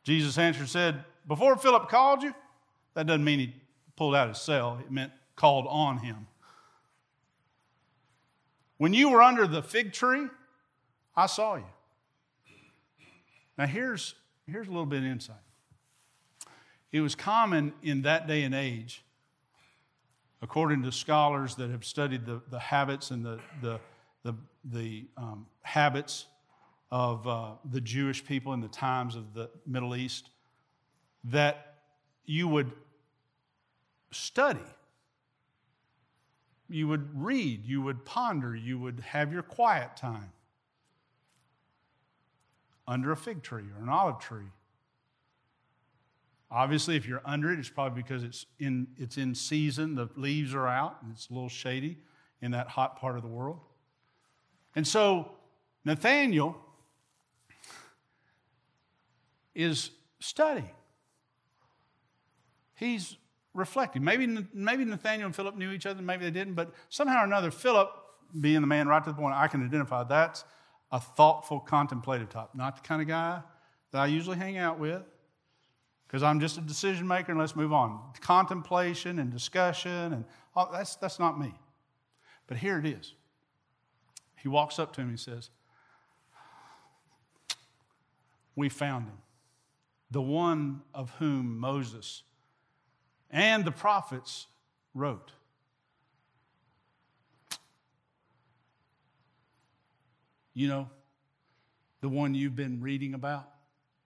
Jesus answered, and said, Before Philip called you, that doesn't mean he pulled out his cell, it meant called on him. When you were under the fig tree, I saw you. Now, here's, here's a little bit of insight. It was common in that day and age according to scholars that have studied the, the habits and the, the, the, the um, habits of uh, the Jewish people in the times of the Middle East, that you would study, you would read, you would ponder, you would have your quiet time under a fig tree or an olive tree Obviously, if you're under it, it's probably because it's in, it's in season, the leaves are out, and it's a little shady in that hot part of the world. And so, Nathaniel is studying. He's reflecting. Maybe, maybe Nathaniel and Philip knew each other, maybe they didn't, but somehow or another, Philip, being the man right to the point I can identify, that's a thoughtful, contemplative type. Not the kind of guy that I usually hang out with because I'm just a decision maker and let's move on. Contemplation and discussion, and all, that's, that's not me. But here it is. He walks up to him and says, We found him, the one of whom Moses and the prophets wrote. You know, the one you've been reading about,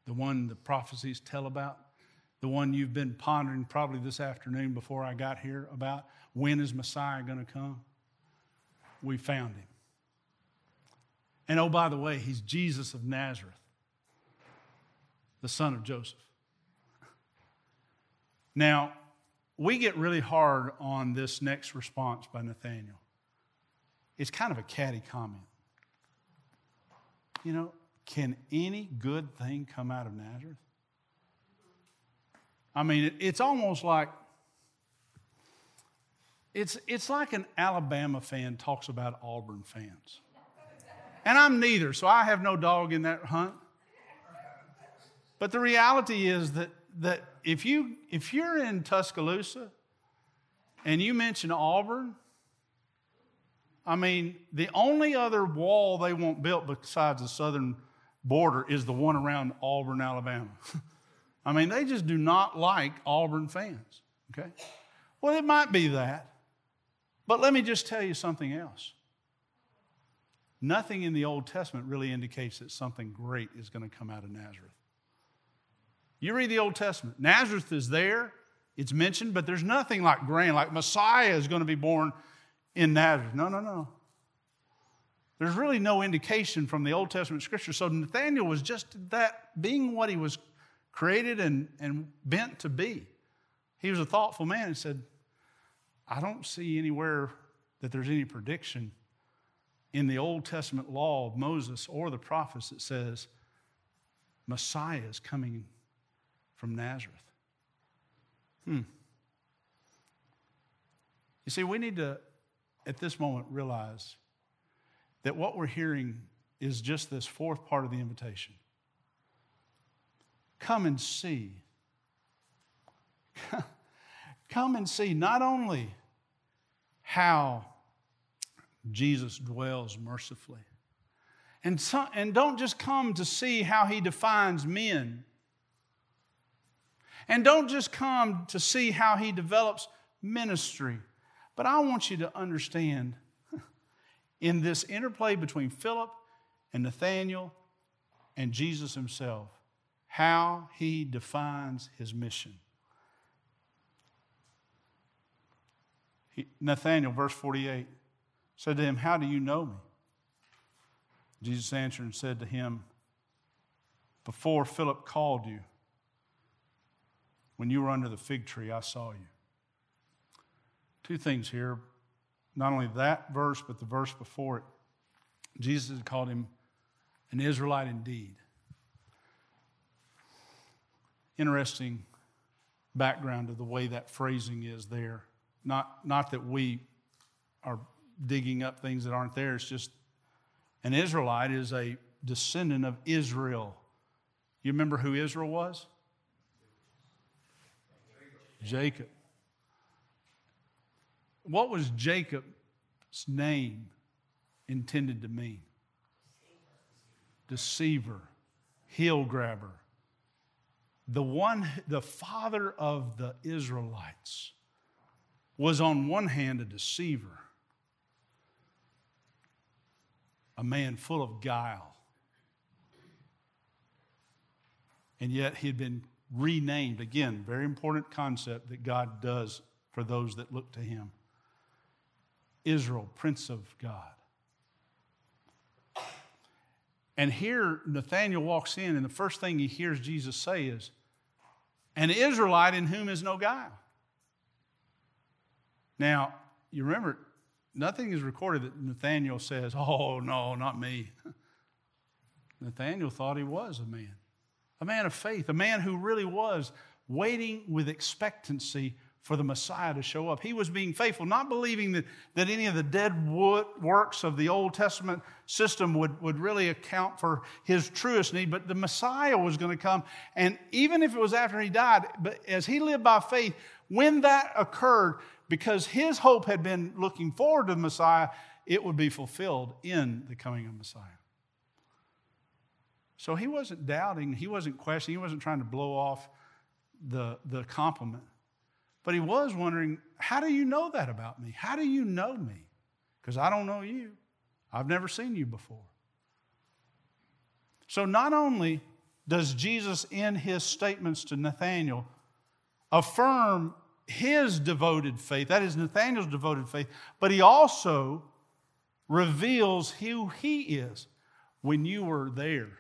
the one the prophecies tell about the one you've been pondering probably this afternoon before I got here about when is Messiah going to come? We found him. And oh, by the way, he's Jesus of Nazareth, the son of Joseph. Now, we get really hard on this next response by Nathaniel. It's kind of a catty comment. You know, can any good thing come out of Nazareth? I mean, it's almost like it's, it's like an Alabama fan talks about Auburn fans. And I'm neither, so I have no dog in that hunt. But the reality is that, that if, you, if you're in Tuscaloosa and you mention Auburn, I mean, the only other wall they want built besides the southern border is the one around Auburn, Alabama. [laughs] I mean, they just do not like Auburn fans, okay? Well, it might be that. But let me just tell you something else. Nothing in the Old Testament really indicates that something great is going to come out of Nazareth. You read the Old Testament, Nazareth is there, it's mentioned, but there's nothing like grand, like Messiah is going to be born in Nazareth. No, no, no. There's really no indication from the Old Testament scripture. So Nathaniel was just that, being what he was created and, and bent to be. He was a thoughtful man and said, I don't see anywhere that there's any prediction in the Old Testament law of Moses or the prophets that says Messiah is coming from Nazareth. Hmm. You see, we need to, at this moment, realize that what we're hearing is just this fourth part of the invitation. Come and see. [laughs] Come and see not only how Jesus dwells mercifully, and, so, and don't just come to see how he defines men. And don't just come to see how he develops ministry. But I want you to understand [laughs] in this interplay between Philip and Nathanael and Jesus himself how he defines his mission. Nathanael, verse 48, said to him, How do you know me? Jesus answered and said to him, Before Philip called you, when you were under the fig tree, I saw you. Two things here. Not only that verse, but the verse before it. Jesus had called him an Israelite indeed. Interesting background of the way that phrasing is there. Not, not that we are digging up things that aren't there, it's just an Israelite is a descendant of Israel. You remember who Israel was? Jacob. What was Jacob's name intended to mean? Deceiver, heel grabber. The one, the father of the Israelites was on one hand a deceiver a man full of guile. And yet he had been renamed. Again, very important concept that God does for those that look to him Israel, Prince of God. And here Nathanael walks in, and the first thing he hears Jesus say is, An Israelite in whom is no guile. Now, you remember, Nothing is recorded that Nathaniel says, Oh, no, not me. [laughs] Nathaniel thought he was a man, a man of faith, a man who really was waiting with expectancy for the Messiah to show up. He was being faithful, not believing that, that any of the dead wood works of the Old Testament system would, would really account for his truest need, but the Messiah was going to come. And even if it was after he died, but as he lived by faith, when that occurred, because his hope had been looking forward to the Messiah, it would be fulfilled in the coming of Messiah. So he wasn't doubting, he wasn't questioning, he wasn't trying to blow off the, the compliment. But he was wondering, how do you know that about me? How do you know me? Because I don't know you. I've never seen you before. So not only does Jesus, in his statements to Nathanael, affirm his devoted faith, that is Nathanael's devoted faith, but he also reveals who he is when you were there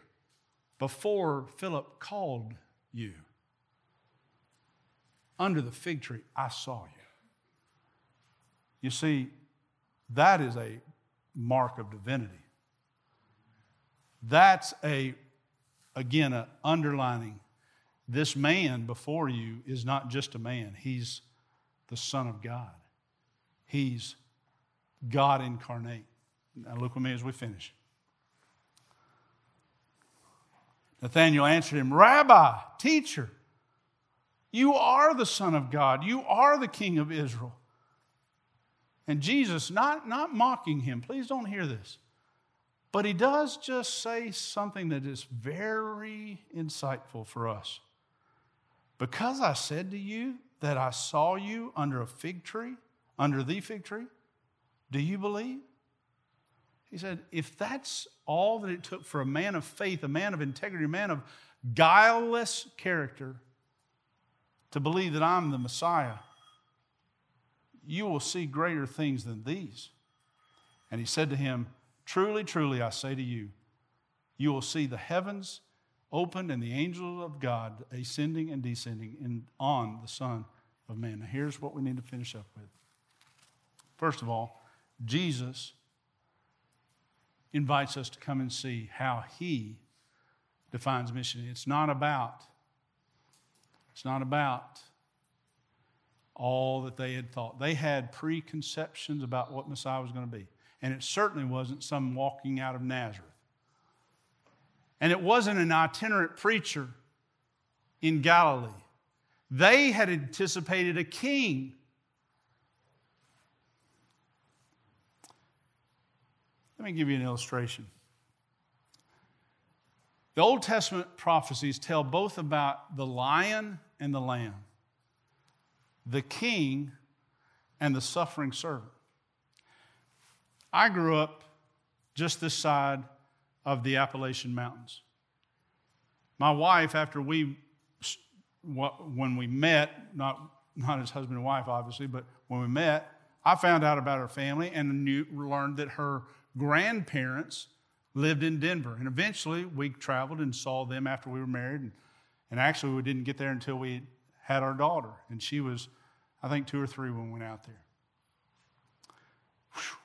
before Philip called you. Under the fig tree, I saw you. You see, that is a mark of divinity. That's a, again, an underlining this man before you is not just a man, he's the Son of God. He's God incarnate. Now, look with me as we finish. Nathanael answered him, Rabbi, teacher, you are the Son of God. You are the King of Israel. And Jesus, not, not mocking him, please don't hear this, but he does just say something that is very insightful for us. Because I said to you that I saw you under a fig tree, under the fig tree, do you believe? He said, if that's all that it took for a man of faith, a man of integrity, a man of guileless character to believe that I'm the Messiah, you will see greater things than these. And he said to him, Truly, truly, I say to you, you will see the heavens opened and the angels of God ascending and descending in, on the Son of Man. Now, here's what we need to finish up with. First of all, Jesus invites us to come and see how he defines mission. It's not about It's not about all that they had thought. They had preconceptions about what Messiah was going to be. And it certainly wasn't some walking out of Nazareth. And it wasn't an itinerant preacher in Galilee. They had anticipated a king. Let me give you an illustration. The Old Testament prophecies tell both about the lion and the lamb, the king and the suffering servant. I grew up just this side of the Appalachian Mountains. My wife, after we, when we met, not, not as husband and wife, obviously, but when we met, I found out about her family and knew, learned that her grandparents lived in Denver. And eventually we traveled and saw them after we were married. And, and actually, we didn't get there until we had our daughter. And she was, I think, two or three when we went out there. Whew.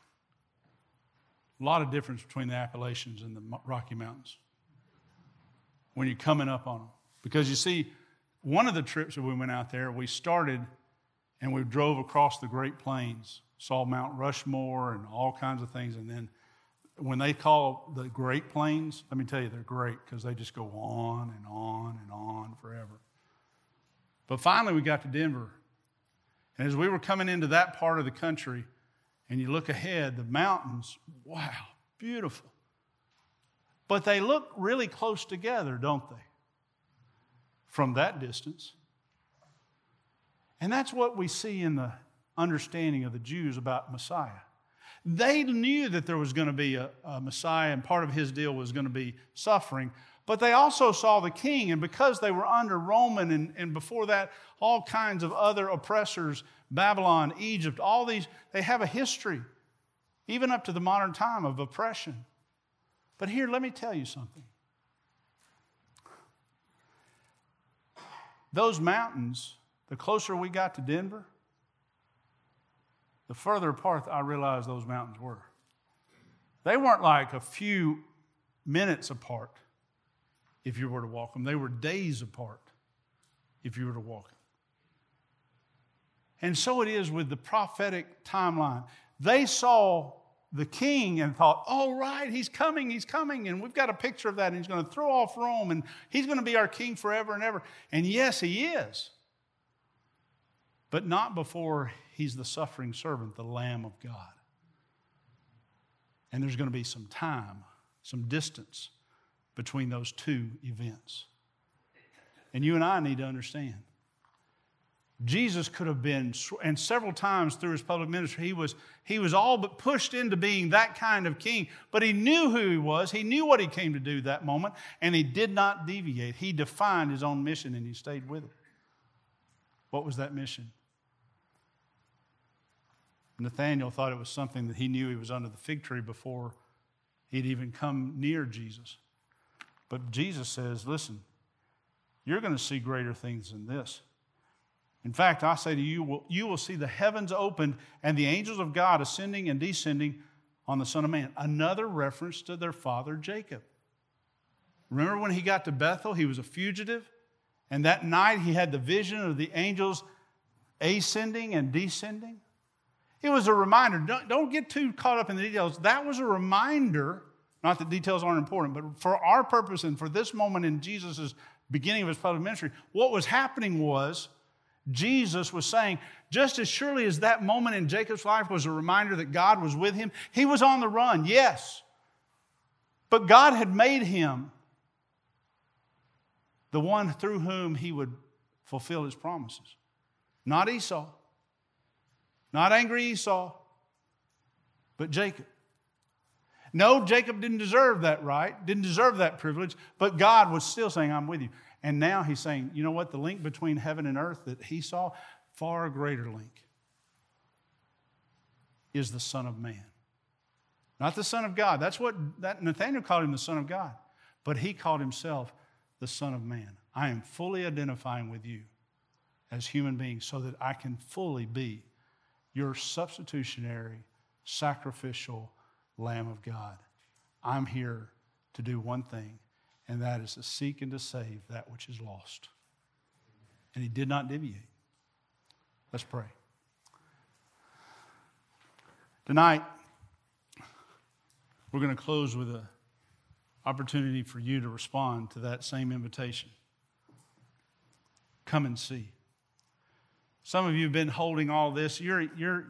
A lot of difference between the Appalachians and the Rocky Mountains when you're coming up on them. Because you see, one of the trips that we went out there, we started and we drove across the Great Plains, saw Mount Rushmore and all kinds of things. And then when they call the Great Plains, let me tell you, they're great because they just go on and on and on forever. But finally, we got to Denver. And as we were coming into that part of the country, and you look ahead, the mountains, wow, beautiful. But they look really close together, don't they? From that distance. And that's what we see in the understanding of the Jews about Messiah. They knew that there was going to be a, a, Messiah, and part of his deal was going to be suffering. But they also saw the king, and because they were under Roman and, and before that, all kinds of other oppressors, Babylon, Egypt, all these, they have a history, even up to the modern time, of oppression. But here, let me tell you something. Those mountains, the closer we got to Denver, the further apart I realized those mountains were. They weren't like a few minutes apart if you were to walk them, they were days apart if you were to walk them. And so it is with the prophetic timeline. They saw the king and thought, oh, right, he's coming, he's coming. And we've got a picture of that. And he's going to throw off Rome and he's going to be our king forever and ever. And yes, he is. But not before he's the suffering servant, the Lamb of God. And there's going to be some time, some distance between those two events. And you and I need to understand Jesus could have been, and several times through his public ministry, he was, he was all but pushed into being that kind of king. But he knew who he was. He knew what he came to do that moment, and he did not deviate. He defined his own mission and he stayed with it. What was that mission? Nathanael thought it was something that he knew he was under the fig tree before he'd even come near Jesus. But Jesus says, listen, you're going to see greater things than this. In fact, I say to you, you will see the heavens opened and the angels of God ascending and descending on the Son of Man. Another reference to their father Jacob. Remember when he got to Bethel, he was a fugitive, and that night he had the vision of the angels ascending and descending? It was a reminder. Don't, don't get too caught up in the details. That was a reminder, not that details aren't important, but for our purpose and for this moment in Jesus' beginning of his public ministry, what was happening was Jesus was saying, just as surely as that moment in Jacob's life was a reminder that God was with him, he was on the run, yes. But God had made him the one through whom he would fulfill his promises. Not Esau, not angry Esau, but Jacob. No, Jacob didn't deserve that right, didn't deserve that privilege, but God was still saying, I'm with you. And now he's saying, you know what? The link between heaven and earth that he saw, far greater link, is the Son of Man. Not the Son of God. That's what that Nathaniel called him the Son of God. But he called himself the Son of Man. I am fully identifying with you as human beings so that I can fully be your substitutionary, sacrificial Lamb of God. I'm here to do one thing and that is to seek and to save that which is lost. and he did not deviate. Let's pray. Tonight, we're going to close with an opportunity for you to respond to that same invitation. Come and see. Some of you have been holding all this. You're, you're,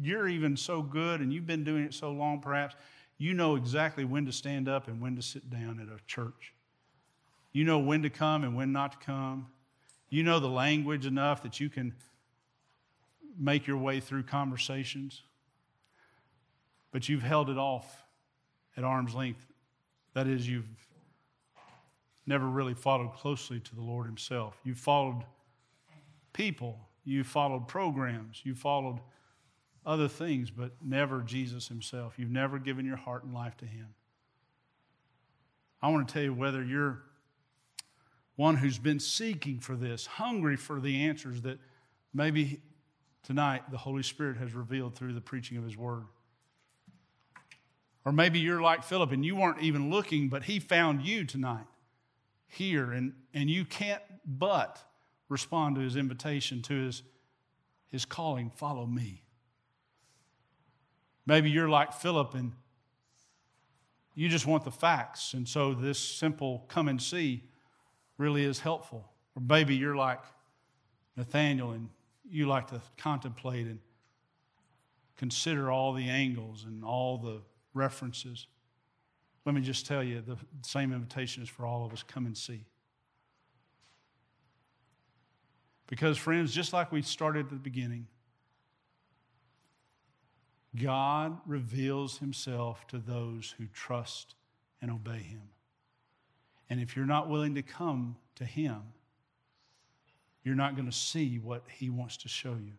you're even so good and you've been doing it so long, perhaps, you know exactly when to stand up and when to sit down at a church. You know when to come and when not to come. You know the language enough that you can make your way through conversations. But you've held it off at arm's length. That is, you've never really followed closely to the Lord Himself. You've followed people you followed programs. You followed other things, but never Jesus himself. You've never given your heart and life to him. I want to tell you whether you're one who's been seeking for this, hungry for the answers that maybe tonight the Holy Spirit has revealed through the preaching of his word. Or maybe you're like Philip and you weren't even looking, but he found you tonight here, and, and you can't but respond to his invitation, to his, his calling, follow me. Maybe you're like Philip and you just want the facts, and so this simple come and see really is helpful. Or maybe you're like Nathaniel and you like to contemplate and consider all the angles and all the references. Let me just tell you the same invitation is for all of us come and see. Because, friends, just like we started at the beginning, God reveals himself to those who trust and obey him. And if you're not willing to come to him, you're not going to see what he wants to show you.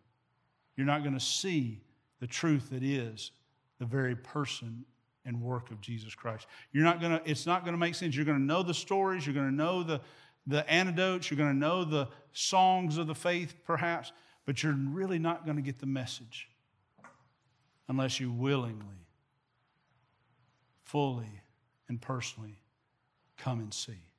You're not going to see the truth that is the very person and work of Jesus Christ. You're not going to, it's not going to make sense. You're going to know the stories, you're going to know the, the antidotes, you're going to know the songs of the faith, perhaps, but you're really not going to get the message unless you willingly, fully, and personally come and see.